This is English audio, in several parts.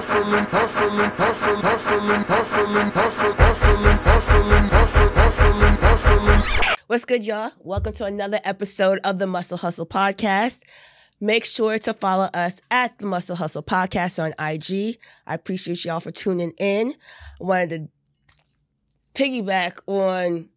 hustling, hustling, hustling, hustling, hustling, hustling, hustling, hustling, hustling, hustling, hustling. What's good, y'all? Welcome to another episode of the Muscle Hustle Podcast. Make sure to follow us at the Muscle Hustle Podcast on IG. I appreciate y'all for tuning in. I wanted to piggyback on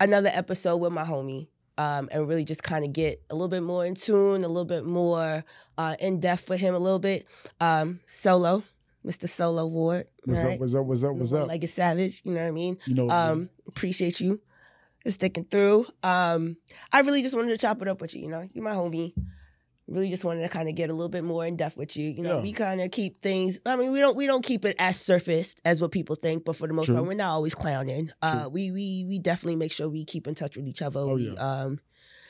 another episode with my homie um, and really just kind of get a little bit more in tune, a little bit more uh, in depth with him a little bit. Um, Solo, Mr. Solo Ward. What's all up? What's up? What's up? What's up? Like a savage, you know what I mean? You know, Um, appreciate you sticking through. Um, I really just wanted to chop it up with you. You know, you're my homie. Really just wanted to kind of get a little bit more in depth with you. You know, Yeah. we kind of keep things. I mean, we don't we don't keep it as surfaced as what people think, but for the most True. part, we're not always clowning. Uh, we we we definitely make sure we keep in touch with each other. Oh, we, yeah. um,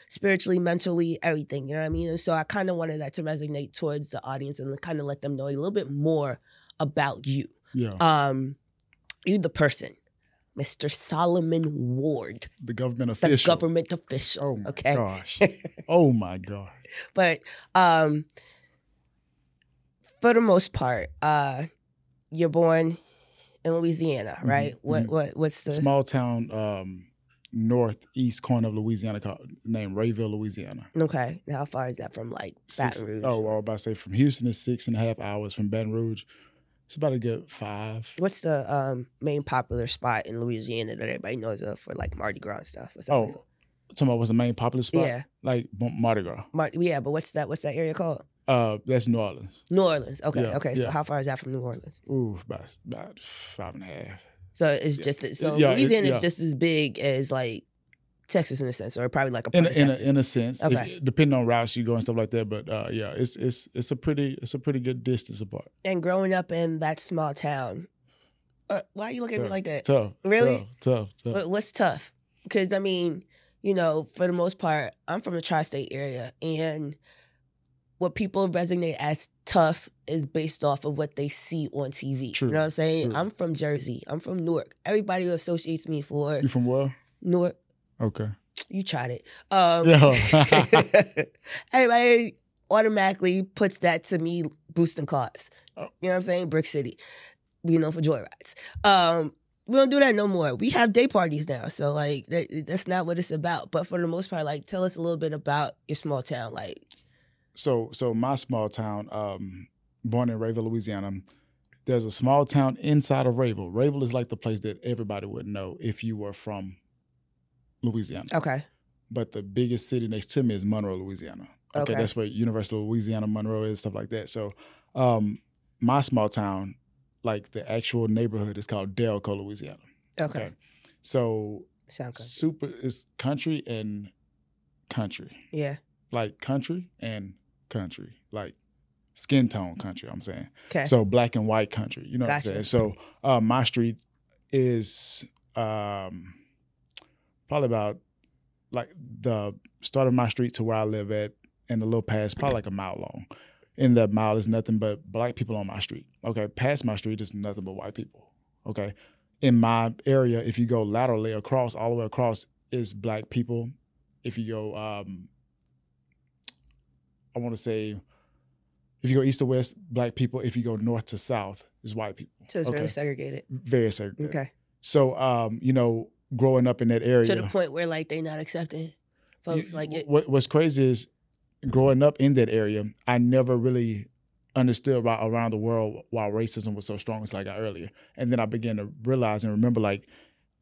spiritually, mentally, everything. You know what I mean? And so I kind of wanted that to resonate towards the audience and kind of let them know a little bit more about you yeah, um you the person mr solomon ward the government official. the government official Oh my okay gosh. oh my god. but um for the most part uh you're born in louisiana Mhm, right what mhm. what what's the Small town, um, northeast corner of Louisiana, called, named Rayville, Louisiana. okay now how far is that from like baton rouge Oh, well, I was about to say from Houston is six and a half hours. From Baton Rouge, it's about a good five. what's the um main popular spot in louisiana that everybody knows of for like mardi gras and stuff What's that Oh, place? talking about what's the main popular spot? yeah Like Mardi Gras. Mar- yeah but what's that what's that area called Uh, that's New Orleans. new orleans okay Yeah, okay so how far is that from new orleans Ooh, about about five and a half. So it's Yeah. just so Yeah, it- Louisiana yeah. is just as big as like Texas in a sense, or probably like a in part a, of in a, in a sense, if- Okay. depending on routes you go and stuff like that. But uh, yeah, it's it's it's a pretty it's a pretty good distance apart. and growing up in that small town, uh, why are you looking at me like that? Tough, Really? tough, tough. tough. What's tough? Because I mean, you know, for the most part, I'm from the tri-state area, and what people resonate as tough is based off of what they see on TV. True, You know what I'm saying? true. I'm from Jersey. I'm from Newark. Everybody associates me for You from where? Newark. Okay. You tried it. Um, Yeah. everybody automatically puts that to me boosting cars. Oh. You know what I'm saying? Brick City. We know for joyrides. Um, we don't do that no more. We have day parties now, so like that, that's not what it's about. But for the most part, like tell us a little bit about your small town. Like, So so my small town, um, born in Rayville, Louisiana. There's a small town inside of Rayville. Rayville is like the place that everybody would know if you were from Louisiana. okay, But the biggest city next to me is Monroe, Louisiana. Okay, Okay. that's where University of Louisiana Monroe is, stuff like that. So, um, my small town, like the actual neighborhood, is called Delco, Louisiana. okay, So sound good. super is country and country, Yeah, like country and country, like skin tone country. I'm saying okay, so black and white country. You know Gotcha. what I'm saying? So uh, my street is um, probably about like the start of my street to where I live at, and the little pass probably like a mile long. In that mile is nothing but black people on my street. Okay, past my street is nothing but white people. Okay, in my area, if you go laterally across, all the way across, is black people. If you go, um, I want to say, if you go east to west, black people. If you go north to south, is white people. so it's really okay. segregated. Very segregated. Okay, So, um, you know, growing up in that area, to the point where like they not accepting folks. you- like it, what, what's crazy is growing up in that area, I never really understood about around the world why racism was so strong as like I earlier, and then I began to realize and remember like,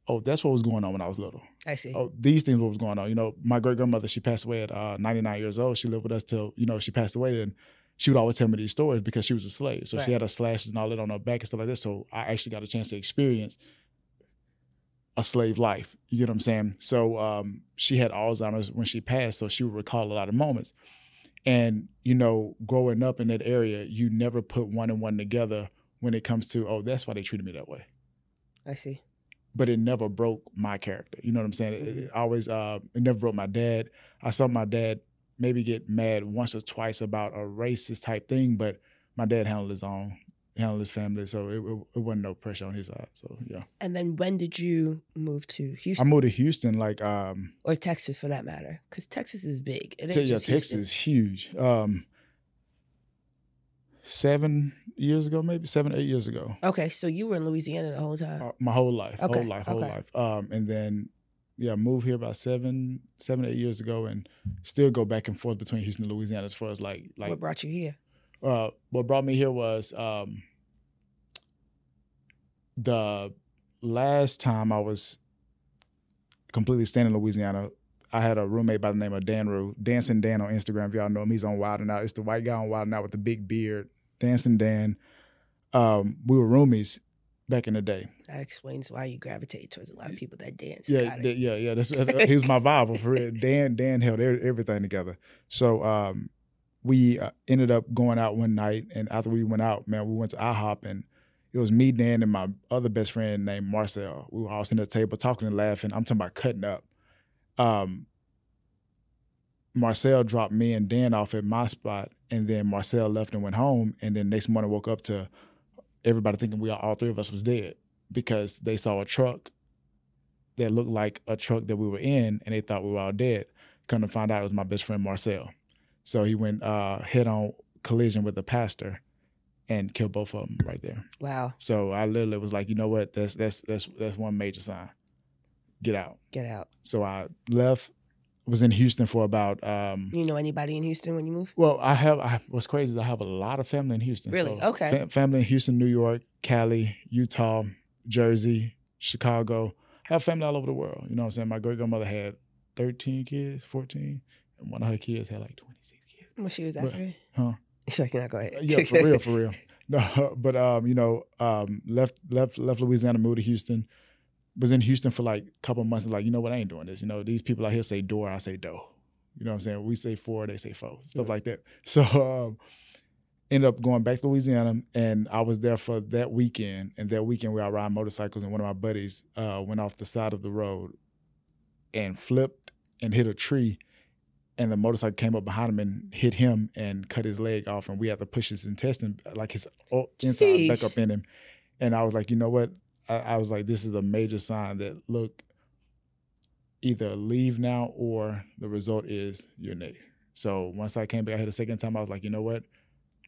oh, that's what was going on when I was little. I see. Oh, these things what was going on. You know, my great grandmother, she passed away at uh, 99 years old. She lived with us till you know she passed away, and she would always tell me these stories because she was a slave. So Right. she had her slashes and all that on her back and stuff like that. So I actually got a chance to experience a slave life. You get what I'm saying? So um, she had Alzheimer's when she passed, so she would recall a lot of moments. And you know, growing up in that area, you never put one and one together when it comes to, oh, that's why they treated me that way. I see. But it never broke my character. You know what I'm saying? It, it always, uh, it never broke my dad. I saw my dad maybe get mad once or twice about a racist type thing, but my dad handled his own, handled his family, so it, it, it wasn't no pressure on his side. So yeah, And then when did you move to Houston? I moved to Houston like um, or Texas for that matter? Because Texas is big. It yeah, Texas is huge. Um, seven years ago, maybe seven, eight years ago. Okay, so you were in Louisiana the whole time. Uh, my whole life, Okay, whole life, whole okay. life. Um, and then yeah, moved here about seven, seven, eight years ago, and still go back and forth between Houston and Louisiana as far as like like what brought you here? Uh, what brought me here was um, the last time I was completely staying in Louisiana. I had a roommate by the name of Dan Rue, Dancing Dan on Instagram. If y'all know him, he's on Wild and Out. It's the white guy on Wild and Out with the big beard, Dancing Dan. Um, we were roomies back in the day. That explains why you gravitate towards a lot of people that dance. Yeah, yeah, yeah. That's, that's he was my Bible for real. Dan, Dan held everything together. So um, we uh, ended up going out one night, and after we went out, man, we went to IHOP, and it was me, Dan, and my other best friend named Marcel. We were all sitting at the table talking and laughing. I'm talking about cutting up. Um, Marcel dropped me and Dan off at my spot, and then Marcel left and went home. And then next morning woke up to everybody thinking we all, three of us was dead because they saw a truck that looked like a truck that we were in, and they thought we were all dead. Come to find out, it was my best friend Marcel. So he went uh, head on collision with the pastor and killed both of them right there. Wow, So I literally was like, you know what? That's that's that's that's one major sign. Get out. get out. So I left. Was in Houston for about. Um, You know anybody in Houston when you move? well, I have. I, what's crazy is I have a lot of family in Houston. Really? So Okay. fa- family in Houston, New York, Cali, Utah, Jersey, Chicago. I have family all over the world. You know what I'm saying? My great grandmother had 13 kids, 14, and one of her kids had like 26 kids. Well, she was But- African. Huh? So I cannot go ahead. Yeah, for real, for real. No, but um, you know, um, left left left Louisiana, moved to Houston. Was in Houston for like a couple of months. Like, you know what? I ain't doing this. You know, these people out here say door, I say dough. You know what I'm saying? We say four, they say four, stuff like that. So um, ended up going back to Louisiana, and I was there for that weekend. And that weekend, we were ride motorcycles, and one of my buddies uh, went off the side of the road and flipped and hit a tree and the motorcycle came up behind him and hit him and cut his leg off, and we had to push his intestine, like his inside, back up in him. And I was like, you know what? I, I was like, this is a major sign that look, either leave now or the result is you're next. So once I came back, I hit a second time. I was like, you know what?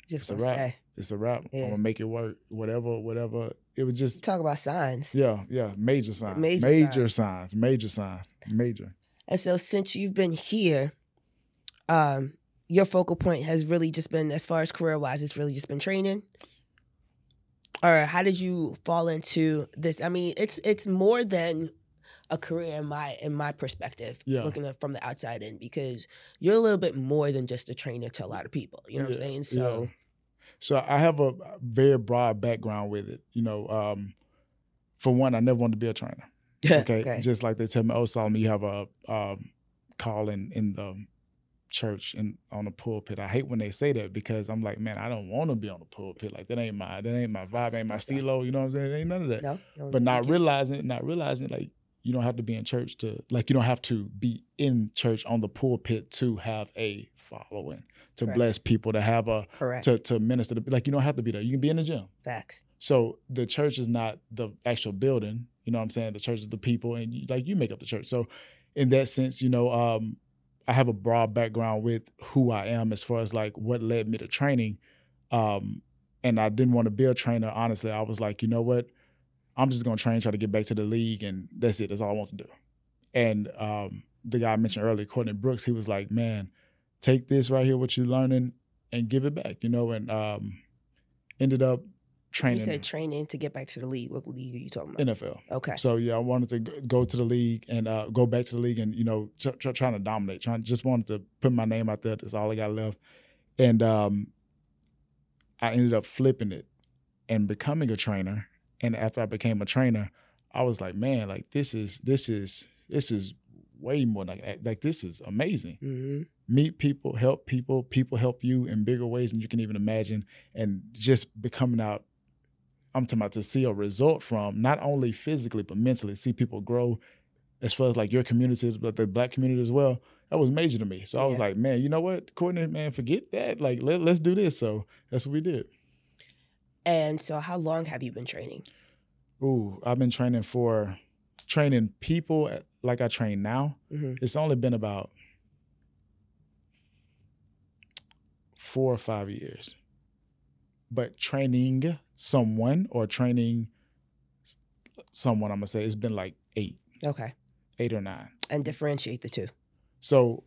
Just It's a wrap. It's a wrap. Yeah. I'm gonna make it work. Whatever, whatever. It was just, Talk about signs. yeah, yeah. Major signs. Major Major, signs. Major signs. Major. And so since you've been here, um, your focal point has really just been as far as career wise, it's really just been training. Or how did you fall into this? I mean, it's it's more than a career in my in my perspective, Yeah. looking at from the outside in, because you're a little bit more than just a trainer to a lot of people. You know what I'm saying? So So I have a very broad background with it. You know, um, for one, I never wanted to be a trainer. Okay, okay. just like they tell me, oh Solomon, you have a um, call in in the church and on the pulpit. I hate when they say that because I'm like, man, I don't want to be on the pulpit. Like that ain't my that ain't my vibe, ain't my stilo. You know what I'm saying? Ain't none of that. no, no, But not realizing, not realizing, like you don't have to be in church to like you don't have to be in church on the pulpit to have a following, to Correct. bless people, to have a correct to to minister. To, like you don't have to be there. You can be in the gym. facts. So the church is not the actual building. You know what I'm saying? The church is the people, and you, like you make up the church. So in that sense, you know, um, I have a broad background with who I am as far as like what led me to training. Um, and I didn't want to be a trainer. Honestly, I was like, you know what? I'm just gonna train, try to get back to the league, and that's it. That's all I want to do. And um, the guy I mentioned earlier, Courtney Brooks, he was like, man, take this right here, what you're learning, and give it back. You know, and um, ended up training You said training to get back to the league. What league are you talking about? NFL. okay. So yeah, I wanted to go to the league and uh, go back to the league and you know tr- tr- trying to dominate. Trying just wanted to put my name out there. That's all I got left. And um, I ended up flipping it and becoming a trainer. And after I became a trainer, I was like, man, like this is this is this is way more like like this is amazing. hmm Meet people, help people, people help you in bigger ways than you can even imagine, and just becoming out I'm talking about to see a result from not only physically but mentally, see people grow as far as like your community, but the black community as well. That was major to me. So I was like, man, you know what, Courtney, man, forget that. Like, let, let's do this. So that's what we did. And so, how long have you been training? Ooh, I've been training for training people at- like I train now. hmm It's only been about four or five years. But training someone or training someone, I'm gonna say it's been like eight, Okay. eight or nine. And differentiate the two. So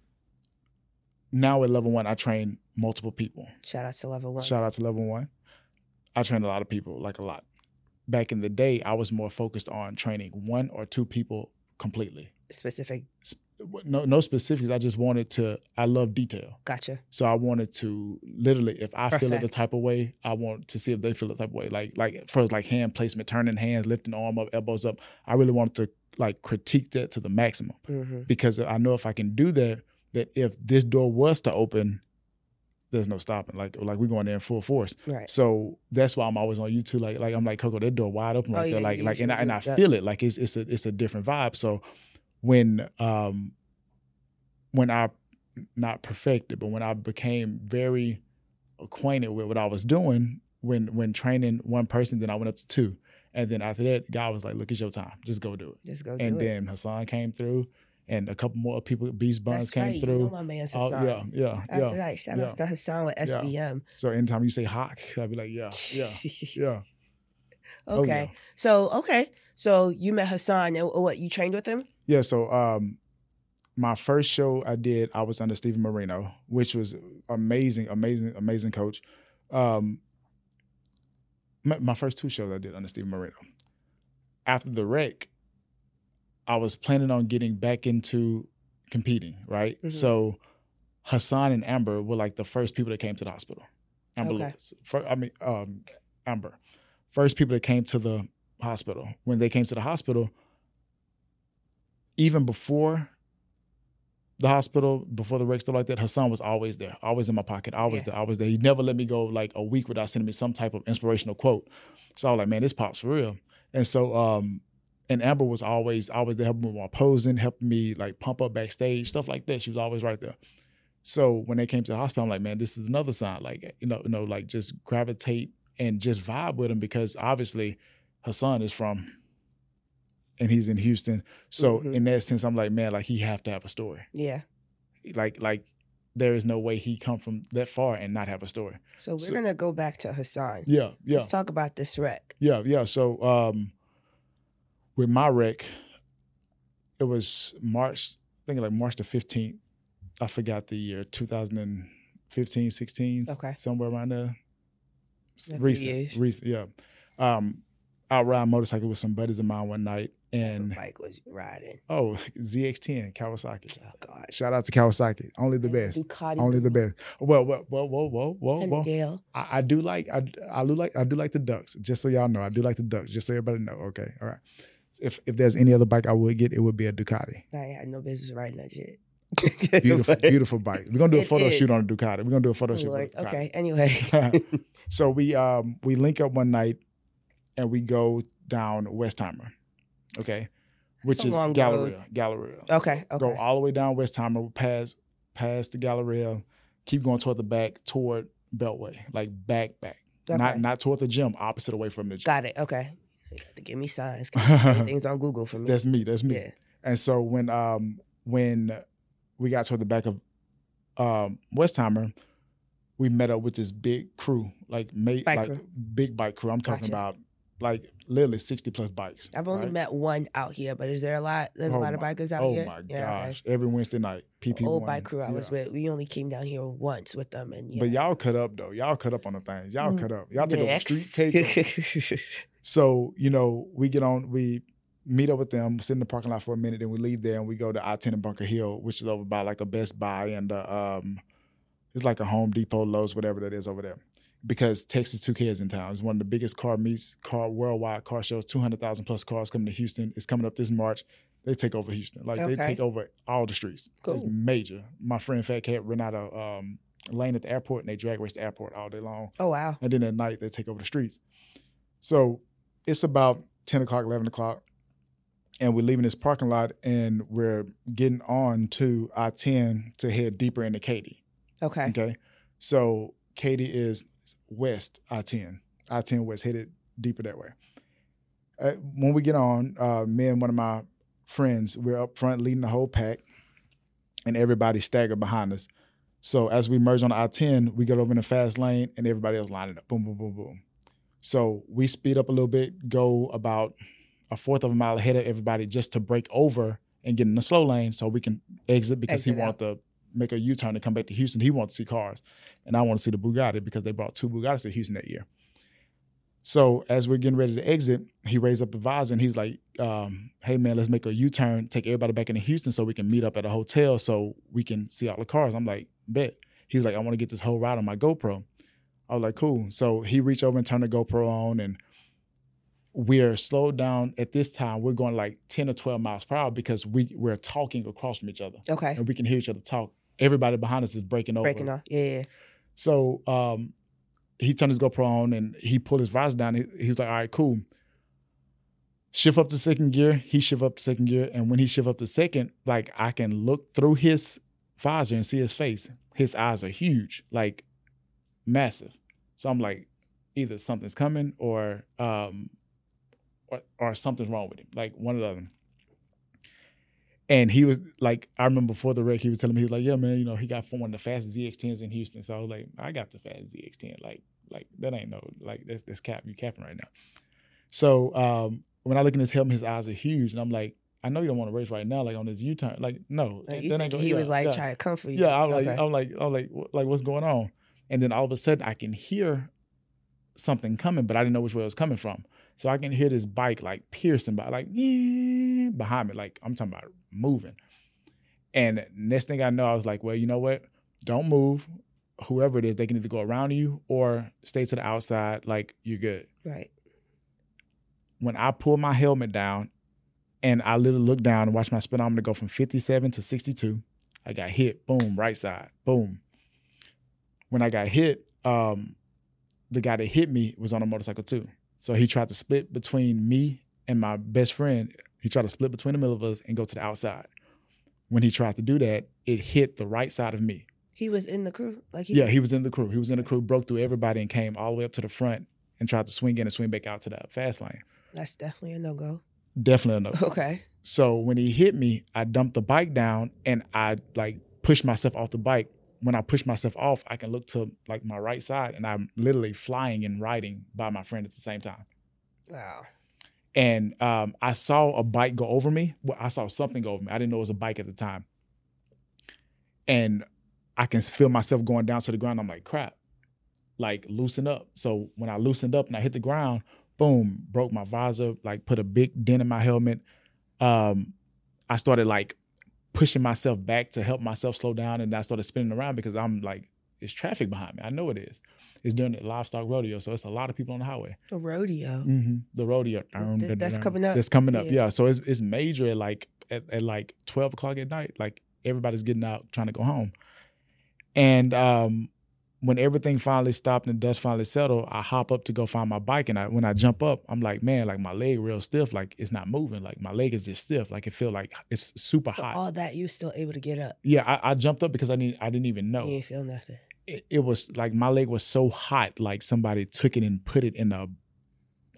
now at level one, I train multiple people. Shout out to level one. Shout out to level one. I train a lot of people, like a lot. Back in the day, I was more focused on training one or two people completely. Specific. No, no specifics. I just wanted to. I love detail, Gotcha. so I wanted to literally, if I feel it the type of way, I want to see if they feel the type of way. Like, like first, like hand placement, turning hands, lifting arm up, elbows up. I really wanted to like critique that to the maximum hmm because I know if I can do that, that if this door was to open, there's no stopping. Like, like we're going there in full force. Right. So that's why I'm always on YouTube. Like, like I'm like Coco, that door wide open Oh, right yeah, there. Like, like, and I, and I feel it. Like it's it's a it's a different vibe. So when um when I not perfected, but when I became very acquainted with what I was doing, when when training one person, then I went up to two, and then after that, God was like, "Look, it's your time. Just go do it." Just go do it. and it. then Hassan came through, and a couple more people, Beast Buns That's came right. You through. know my man's Oh, Hassan. yeah, yeah, That's yeah. right. Shout yeah. out to Hassan with Yeah. SBM. So anytime you say hawk, I'll be like, yeah, yeah, yeah. Oh, okay. yeah. So okay. So you met Hassan and what you trained with him? Yeah, so um my first show I did, I was under Stephen Marino, which was amazing, amazing, amazing coach. Um my, my first two shows I did under Stephen Marino. After the wreck, I was planning on getting back into competing, right? Mhm. So Hassan and Amber were like the first people that came to the hospital. Amber Okay. Lewis. Fir- I mean, um, Amber. First people that came to the hospital. When they came to the hospital, even before the hospital, before the wreck, stuff like that, Hassan was always there, always in my pocket, always Yeah. there, always there. He never let me go like a week without sending me some type of inspirational quote. So I was like, man, this pops for real. And so, um, and Amber was always, always there helping me with my posing, helping me like pump up backstage, stuff like that. She was always right there. So when they came to the hospital, I'm like, man, this is another sign. Like, you know, you know, like just gravitate and just vibe with him because obviously Hassan is from and he's in Houston. So Mhm. in that sense, I'm like, man, like he have to have a story. Yeah. Like, like there is no way he come from that far and not have a story. So we're So- gonna go back to Hassan. Yeah, yeah, Let's talk about this wreck. yeah, yeah. So um with my wreck, it was March, I think like March the 15th. I forgot the year, 2015, 16, Okay. somewhere around there. Recent, recent, yeah. Um, out riding motorcycle with some buddies of mine one night, and bike was riding? oh, ZX10 Kawasaki. Oh God. Shout out to Kawasaki, only the best, Ducati. only the best. Well, well, well, whoa, whoa, whoa, And whoa. Gale. I, I do like I, I do like I do like the ducks. Just so y'all know, I do like the ducks. Just so everybody know. Okay, all right. If if there's any other bike I would get, it would be a Ducati. I had no business riding that shit. Beautiful, beautiful bike. We're gonna do a It photo is. shoot on a Ducati. We're gonna do a photo Oh, shoot. Lord. with a Ducati. Okay. Anyway. So we um we link up one night, and we go down Westheimer. Okay, which is Galleria. Galleria. okay. Okay. Go all the way down Westheimer, past past the Galleria, keep going toward the back, toward Beltway, like back back. Not Okay. not toward the gym, opposite away from the gym. Got it. Okay. You have to give me signs. Things on Google for me. That's me. That's me. yeah. And so when um when we got toward the back of um Westheimer, we met up with this big crew, like mate, Bike like crew. big bike crew. I'm talking Gotcha. about like literally 60 plus bikes. I've only right? met one out here, but is there a lot? There's Oh a lot of bikers out here. oh here. my Yeah, okay. gosh! Every Wednesday night, PP Old bike crew I was yeah. with. We only came down here once with them, and yeah. But y'all cut up though. Y'all cut up on the things. Y'all Mm, cut up. Y'all take Next. street take. So, you know, we get on, we meet up with them, sit in the parking lot for a minute, then we leave there and we go to I 10 in Bunker Hill, which is over by like a Best Buy and uh, um it's like a Home Depot, Lowe's, whatever that is over there. Because Texas 2K is in town. It's one of the biggest car meets, car worldwide car shows, 200,000 plus cars coming to Houston. It's coming up this March. They take over Houston. Like they take over all the streets. It's Cool. major. My friend Fat Cat ran out of um, lane at the airport and they drag race the airport all day long oh wow. and then at night they take over the streets. So it's about 10 o'clock, 11 o'clock, and we're leaving this parking lot and we're getting on to I 10 to head deeper into Katy. Okay. Okay. So Katy is west I 10, I 10 west, headed deeper that way. Uh, when we get on, uh, me and one of my friends, we're up front leading the whole pack, and everybody staggered behind us. So as we merge on I 10, we get over in the fast lane and everybody else lining up. Boom, boom, boom, boom. So we speed up a little bit, go about a fourth of a mile ahead of everybody just to break over and get in the slow lane so we can exit because he Exit wanted to make a U-turn and come back to Houston. He wanted to see cars. And I want to see the Bugatti because they brought two Bugattis to Houston that year. So as we're getting ready to exit, he raised up the visor and he was like, um, hey man, let's make a U-turn, take everybody back into Houston so we can meet up at a hotel so we can see all the cars. I'm like, bet. He was like, I want to get this whole ride on my GoPro. I was like, cool. So he reached over and turned the GoPro on and we're slowed down at this time. We're going like 10 or 12 miles per hour because we, we're talking across from each other Okay. and we can hear each other talk. Everybody behind us is breaking over. Breaking off. Yeah, yeah. So um, he turned his GoPro on and he pulled his visor down. He, he's like, all right, cool. Shift up to second gear. He shift up to second gear. And when he shift up to second, like I can look through his visor and see his face. His eyes are huge, like massive. So I'm like, either something's coming or um or, or something's wrong with him. Like one of the other. And he was like, I remember before the wreck, he was telling me, he was like, yeah, man, you know, he got one of the fastest ZX10s in Houston. So I was like, I got the fastest ZX10. Like, like that ain't no, like that's that's cap, you capping right now. So um when I look in his helmet, his eyes are huge. And I'm like, I know you don't want to race right now, like on this U-turn. Like, no. Like, you think he was like yeah. trying to come for you? Yeah, I'm like, I'm like, I'm like, like, what's going on? And then all of a sudden, I can hear something coming, but I didn't know which way it was coming from. So I can hear this bike like piercing by, like "Yeah," behind me, like I'm talking about moving. And next thing I know, I was like, well, you know what? Don't move. Whoever it is, they can either go around you or stay to the outside. Like you're good. right. When I pulled my helmet down, and I literally looked down and watched my speedometer go from 57 to 62. I got hit, boom, right side, boom. When I got hit, um, the guy that hit me was on a motorcycle too. So he tried to split between me and my best friend. He tried to split between the middle of us and go to the outside. When he tried to do that, it hit the right side of me. He was in the crew. Like he, Yeah, he was in the crew. He was in the crew, broke through everybody and came all the way up to the front and tried to swing in and swing back out to the fast lane. That's definitely a no go. Definitely a no. Go. Okay. So when he hit me, I dumped the bike down and I like pushed myself off the bike. When I push myself off, I can look to like my right side and I'm literally flying and riding by my friend at the same time. Wow. And um, I saw a bike go over me. Well, I saw something go over me. I didn't know it was a bike at the time. And I can feel myself going down to the ground. I'm like, crap, like loosen up. So when I loosened up and I hit the ground, boom, broke my visor, like put a big dent in my helmet. Um, I started like pushing myself back to help myself slow down, and I started spinning around because I'm like, it's traffic behind me. I know it is. It's during the livestock rodeo, so it's a lot of people on the highway. The rodeo. Mm-hmm. The rodeo. Th- that's coming up. That's coming up. Yeah. Yeah. So it's it's major at like at, at like twelve o'clock at night. Like everybody's getting out trying to go home. And um, when everything finally stopped and the dust finally settled, I hop up to go find my bike. And I when I jump up, I'm like, man, like my leg real stiff. Like it's not moving. Like my leg is just stiff. Like it feel like it's super So hot. all that you still able to get up. yeah, I, I jumped up because I didn't I didn't even know You ain't feel nothing. it, it was like my leg was so hot, like somebody took it and put it in a,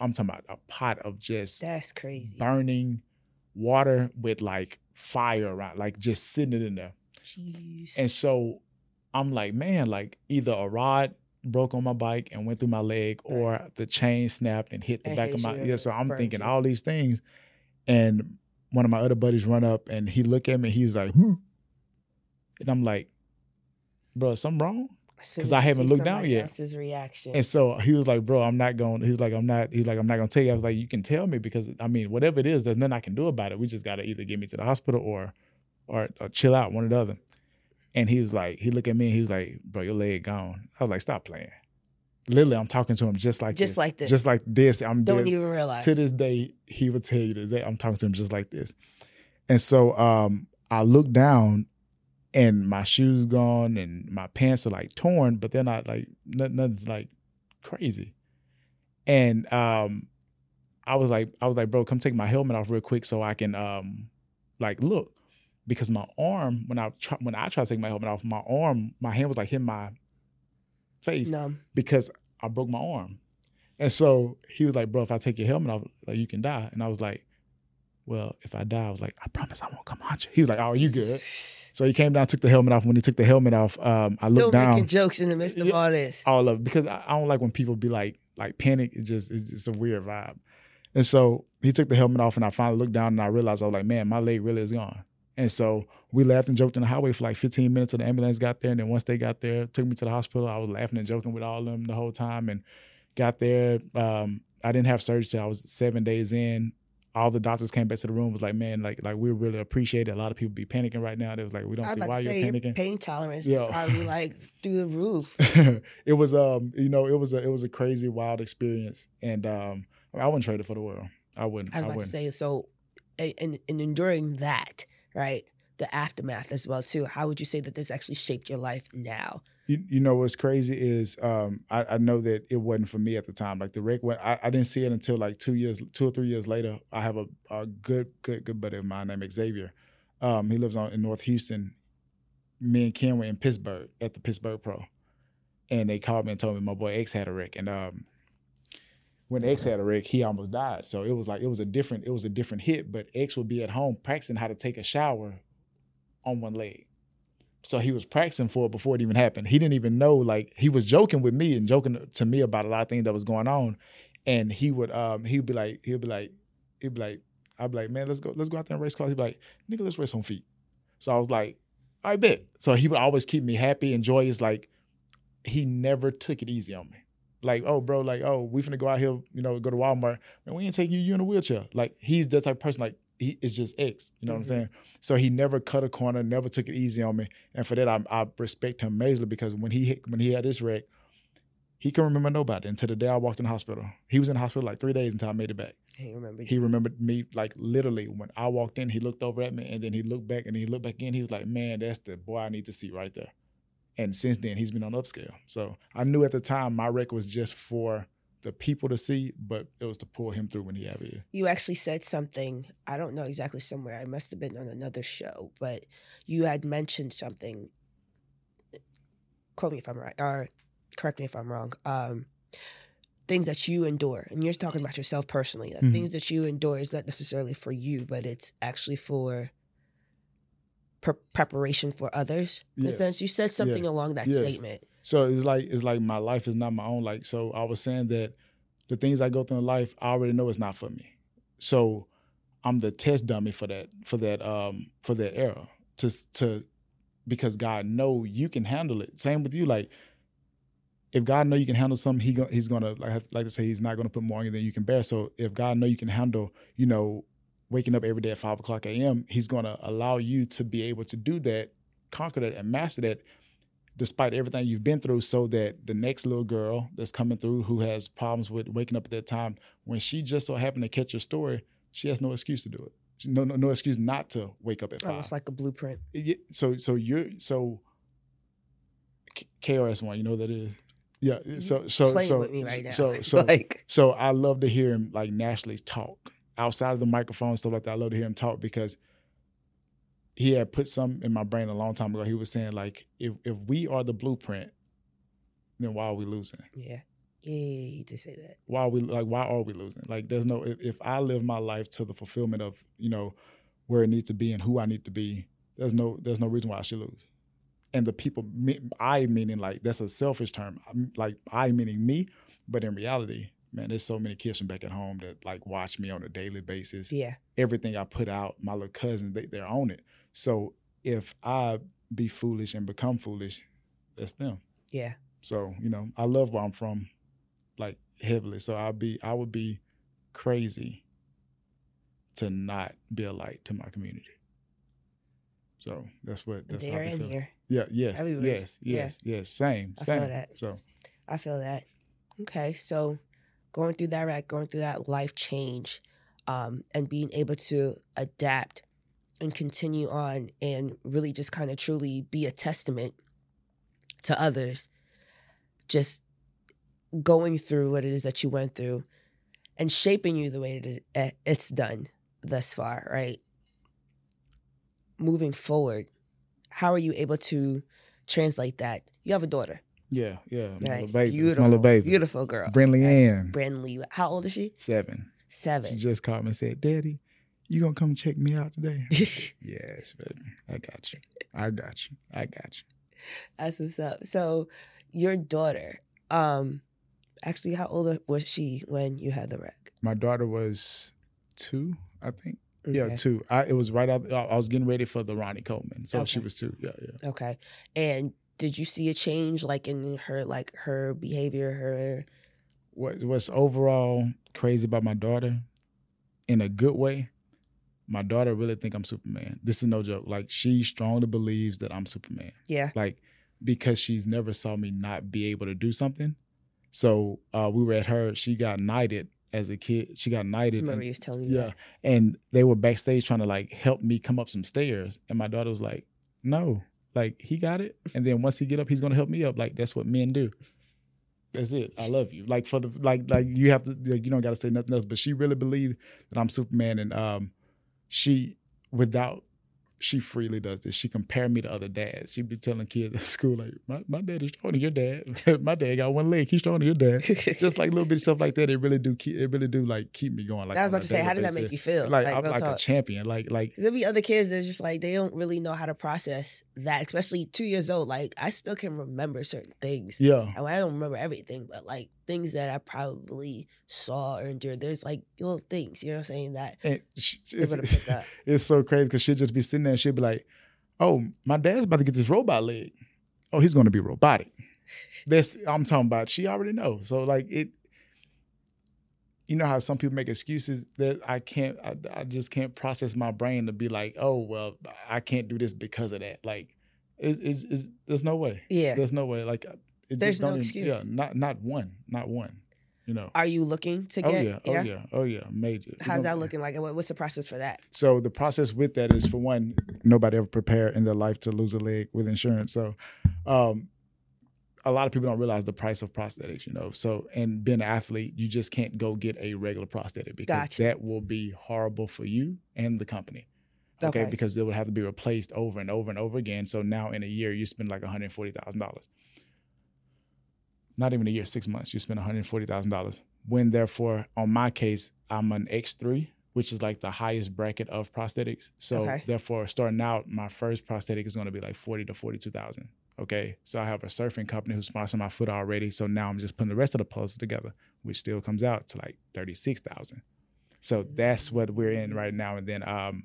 I'm talking about a pot of just That's crazy. burning water with like fire around, like just sitting it in there. Jeez. And so I'm like, man, like either a rod broke on my bike and went through my leg, or the chain snapped and hit the back of my yeah. So I'm thinking you. all these things, and one of my other buddies run up and he look at me, he's like, hmm. and I'm like, bro, something wrong? because as I haven't looked down yet. else's reaction. And so he was like, bro, I'm not going. He was like, I'm not. He's like, I'm not going to tell you. I was like, you can tell me because I mean, whatever it is, there's nothing I can do about it. We just got to either get me to the hospital or, or, or chill out, one or the other. And he was like, he looked at me and he was like, bro, your leg gone. I was like, stop playing. Literally, I'm talking to him just like Just this. like this. just like this. I'm Don't even realize. to this day, he would tell you this. I'm talking to him just like this. And so um, I look down and my shoes gone and my pants are like torn, but they're not like nothing, nothing's like crazy. And um, I was like, I was like, bro, come take my helmet off real quick so I can um, like look. Because my arm, when I try, when I tried to take my helmet off, my arm, my hand was like hitting my face Numb. because I broke my arm. And so he was like, bro, if I take your helmet off, like you can die. And I was like, well, if I die, I was like, I promise I won't come hunt you. He was like, oh, you good. So he came down, took the helmet off. When he took the helmet off, um, I Still looked down. Still making jokes in the midst of Yeah. all this. all of because I, I don't like when people be like like panic. It's just it's just a weird vibe. And so he took the helmet off, and I finally looked down and I realized I was like, man, my leg really is gone. And so we laughed and joked in the highway for like 15 minutes till the ambulance got there. And then once they got there, took me to the hospital. I was laughing and joking with all of them the whole time and got there. Um, I didn't have surgery till I was seven days in. All the doctors came back to the room was like, man, like like we really appreciate it. A lot of people be panicking right now. They was like, we don't I was see why to you're say panicking. pain tolerance Yeah. is probably like through the roof. it was um you know it was a it was a crazy wild experience and um I wouldn't trade it for the world. I wouldn't. I was I, about to wouldn't. say so, a- and enduring that, right, the aftermath as well too. How would you say that this actually shaped your life now? You, you know what's crazy is um I, I know that it wasn't for me at the time. Like the wreck went I, I didn't see it until like two years two or three years later. I have a, a good good good buddy of mine named Xavier. Um he lives on in North Houston. Me and Ken were in Pittsburgh at the Pittsburgh Pro. And they called me and told me my boy X had a wreck. And um when X had a wreck, he almost died. So it was like it was a different it was a different hit. But X would be at home practicing how to take a shower on one leg. So he was practicing for it before it even happened. He didn't even know, like he was joking with me and joking to me about a lot of things that was going on. And he would um he'd be like, he'd be like, he'd be like, I'd be like, man, let's go, let's go out there and race cars. He'd be like, nigga, let's race on feet. So I was like, I bet. So he would always keep me happy and joyous. Like he never took it easy on me. Like, oh, bro, like, oh, we finna go out here, you know, go to Walmart, and we ain't taking you, you in a wheelchair. Like, he's that type of person, like, he is just X, you know what Mhm. I'm saying? So he never cut a corner, never took it easy on me. And for that, I, I respect him majorly because when he hit, when he had this wreck, he couldn't remember nobody until the day I walked in the hospital. He was in the hospital like three days until I made it back. Hey, remember He remembered me like literally when I walked in, he looked over at me and then he looked back and he looked back in. He was like, man, that's the boy I need to see right there. And since then, he's been on upscale. So I knew at the time my record was just for the people to see, but it was to pull him through when he had it. you actually said something. I don't know exactly somewhere. I must have been on another show, but you had mentioned something. Quote me if I'm right, or correct me if I'm wrong. Um, things that you endure, and you're talking about yourself personally. That Mhm. Things that you endure is not necessarily for you, but it's actually for pre- preparation for others. In a Yes. sense, you said something along that Yes. statement. So it's like it's like my life is not my own. Like so, I was saying that the things I go through in life, I already know it's not for me. So I'm the test dummy for that for that um for that era to to because God know you can handle it. Same with you, like if God know you can handle something, he go, he's gonna like like to say he's not gonna put more on you than you can bear. So if God know you can handle, you know, waking up every day at five o'clock a.m., he's gonna allow you to be able to do that, conquer that, and master that despite everything you've been through, so that the next little girl that's coming through who has problems with waking up at that time, when she just so happened to catch your story, she has no excuse to do it. No, no, no excuse not to wake up at oh, five. Almost like a blueprint. It- so, so you're so KRS One, you know that is. Yeah. So, so, so, with me right now. so, so, like, so I love to hear him like nationally talk outside of the microphone stuff like that. I love to hear him talk because he had put some in my brain a long time ago. He was saying like, if if we are the blueprint, then why are we losing? yeah, yeah, to say that. Why are we like? Why are we losing? Like, there's no. If, if I live my life to the fulfillment of you know where it needs to be and who I need to be, there's no there's no reason why I should lose. And the people, me- I meaning like that's a selfish term. I'm- Like I meaning me, but in reality, man, there's so many kids from back at home that like watch me on a daily basis. Yeah, Everything I put out, my little cousins, they, they're on it. So if I be foolish and become foolish, that's them. yeah. So you know, I love where I'm from, like heavily. So I'll be, I would be crazy to not be a light to my community. So that's what that's how there I and here. Yeah. Yes. Everywhere. Yes. Yeah. Yes. Yes. Same. I feel that. So I feel that. Okay, so going through that, right, going through that life change, um, and being able to adapt and continue on and really just kind of truly be a testament to others, just going through what it is that you went through and shaping you the way that eh, it's done thus far, right? Moving forward, how are you able to translate that? You have a daughter. Yeah. Yeah. My Right. little baby. It's Beautiful. my little baby. Beautiful girl. Brinley Right. Ann. Brandley. How old is she? Seven. Seven. She just called me and said, "Daddy, You gonna come check me out today? yes, baby. I got you. I got you. I got you. That's what's up. So your daughter, um, actually, how old was she when you had the wreck? My daughter was two, I think. Yeah, two. I it was right out. I I was getting ready for the Ronnie Coleman, so she was two. Yeah, yeah. Okay. And did you see a change like in her like her behavior, her What what's overall crazy about my daughter, in a good way. My daughter really think I'm Superman. This is no joke. Like she strongly believes that I'm Superman. yeah. like because she's never saw me not be able to do something. So uh, we were at her. She got knighted as a kid. She got knighted. remember and- telling yeah, that. and they were backstage trying to like help me come up some stairs, and my daughter was like, "No, like he got it." And then once he get up, he's gonna help me up. Like that's what men do. That's it. I love you. Like for the like like you have to like, you don't got to say nothing else. But she really believed that I'm Superman, and um, she without she freely does this. She compared me to other dads. She'd be telling kids at school like, my, my dad is stronger than your dad. my dad got one leg. He's stronger than your dad. Just like little bit of stuff like that. It really do keep it really do like keep me going. Like I was about to say, how did that make you feel? Like, I'm real like a champion. Like like there'll be other kids that's just like they don't really know how to process that, especially two years old. Like I still can remember certain things. yeah. And I don't remember everything, but like things that I probably saw or endured. There's like little things, you know what I'm saying, that And sh- it's, pick up. it's so crazy because she'll just be sitting there and she'll be like, "Oh, my dad's about to get this robot leg. Oh, he's going to be robotic." That's I'm talking about. She already knows. So like it. You know how some people make excuses that I can't. I, I just can't process my brain to be like, "Oh, well, I can't do this because of that." Like, it's, it's, it's there's no way. Yeah. There's no way. Like, There's just no even- excuse. Yeah, not not one, not one. You know. Are you looking to get? Oh yeah, oh yeah, oh yeah, major. How's gonna- that looking like? What's the process for that? so the process with that is for one, nobody ever prepared in their life to lose a leg with insurance. So um a lot of people don't realize the price of prosthetics, you know. So and being an athlete, you just can't go get a regular prosthetic because Gotcha. that will be horrible for you and the company. Okay, Okay. because it would have to be replaced over and over and over again. So now in a year you spend like $140,000. Not even a year, 6 months, you spend $140,000. When therefore on my case, I'm an X3, which is like the highest bracket of prosthetics. So Okay. therefore starting out, my first prosthetic is going to be like 40 to 42,000. Okay? So I have a surfing company who's sponsoring my foot already. So now I'm just putting the rest of the puzzle together, which still comes out to like 36,000. So that's what we're in right now. And then um,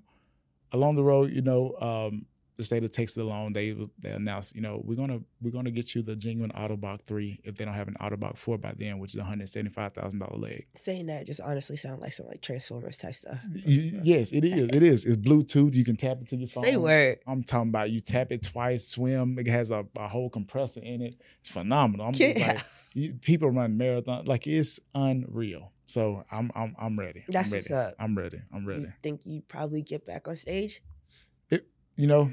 along the road, you know, um, the state of Texas alone, they they announced, you know, we're gonna we're gonna get you the genuine Ottobock three if they don't have an Ottobock four by then, which is one hundred seventy five thousand dollar leg. Saying that just honestly sounds like some like Transformers type stuff. You- yes, it is. It is. It's Bluetooth. You can tap it to your phone. Say word. I'm talking about you tap it twice, swim. It has a, a whole compressor in it. It's phenomenal. I'm Yeah. like you, people run marathon like it's unreal. So I'm I'm I'm ready. That's I'm what's ready. up. I'm ready. I'm ready. You think you probably get back on stage? You know,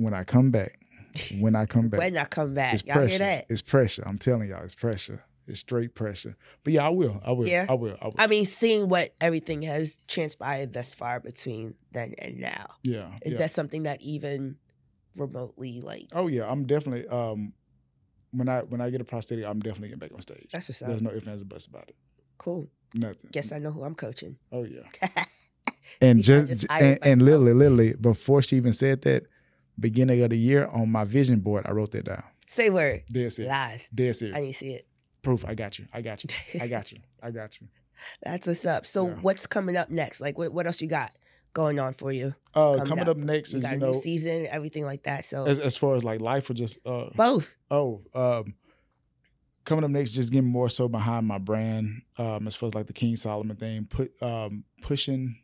when I come back, when I come back, When I come back, it's y'all pressure. hear that? It's pressure. I'm telling y'all, it's pressure. It's straight pressure. But yeah, I will. I will. Yeah. I will. I will. I mean, seeing what everything has transpired thus far between then and now, yeah. is yeah. that something that even remotely like? Oh yeah, I'm definitely. Um, when I when I get a prosthetic, I'm definitely getting back on stage. That's what's up. There's no ifs ands or buts about it. Cool. Nothing. Guess I know who I'm coaching. Oh yeah. And See, just, just and, and literally, literally, before she even said that, beginning of the year on my vision board, I wrote that down. Say word. Dead serious. Lies. Dead serious. I need to see it. Proof. I got you. I got you. I got you. I got you. That's what's up. So Yeah. what's coming up next? Like what, what else you got going on for you? Uh, Coming coming up. up next You is you a know new season, everything like that. So as, as far as like life or just uh both. oh um coming up next just getting more so behind my brand um as far as like the king solomon thing put um pushing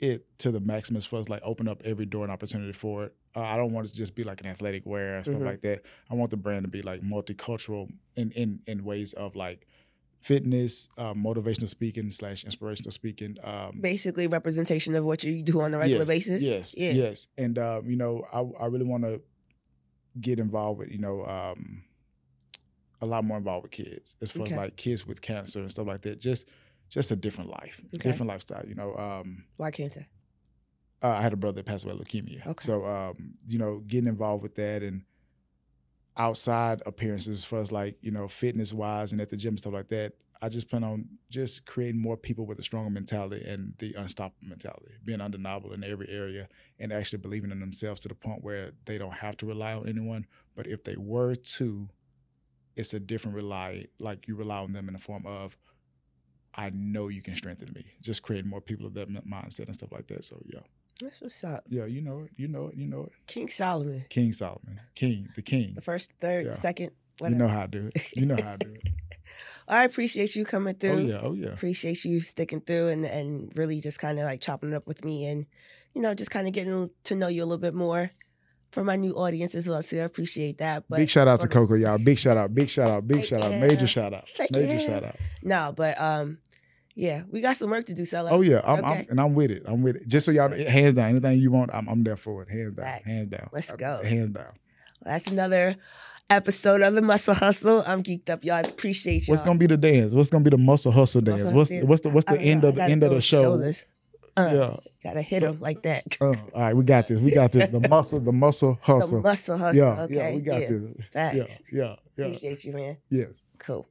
it to the maximum as far as like open up every door and opportunity for it uh, i don't want it to just be like an athletic wear and stuff Mhm. like that i want the brand to be like multicultural in in in ways of like fitness uh, motivational speaking slash inspirational speaking um Basically representation of what you do on a regular yes, basis. Yes, Yeah. yes, and um, you know, I I really want to get involved with you know um, a lot more involved with kids as far Okay. as like kids with cancer and stuff like that. Just just a different life, Okay. different lifestyle. You know, um, Why cancer? uh, I had a brother that passed away leukemia, Okay. so um, you know, getting involved with that and outside appearances as far as like you know fitness wise and at the gym and stuff like that I just plan on just creating more people with a stronger mentality and the unstoppable mentality, being undeniable in every area and actually believing in themselves to the point where they don't have to rely on anyone. But if they were to, it's a different rely, like you rely on them in the form of, I know you can strengthen me. Just creating more people of that mindset and stuff like that. So yeah, That's what's up. yeah, you know it, you know it, you know it. King Solomon. King Solomon, King, the King. The first, third, Yeah. second, You know how I do it. You know how I do it. I appreciate you coming through. Oh yeah, oh yeah. Appreciate you sticking through and, and really just kind of like chopping it up with me and, you know, just kind of getting to know you a little bit more for my new audience as well. So I appreciate that. But big shout out to Coco, y'all. Big shout out, big shout out, big shout out, major shout out, major shout out. No, but um, yeah, we got some work to do, Sella. Oh yeah, I'm, I'm and I'm with it. I'm with it. Just so y'all, hands down, anything you want, I'm, I'm there for it. Hands down, Facts. hands down. Let's go. Hands down. That's another episode of the Muscle Hustle. I'm geeked up, y'all. Appreciate y'all. What's gonna be the dance? What's gonna be the muscle hustle dance? Muscle what's dance. the, what's the what's the end know. of the end of the show? shoulders. Uh, Yeah. Gotta hit them like that. Uh, all right, we got this. We got this. The muscle, the muscle hustle. The muscle hustle. yeah, okay. yeah, we got yeah. this. Facts. Yeah, yeah, yeah. Appreciate you, man. Yes. Cool.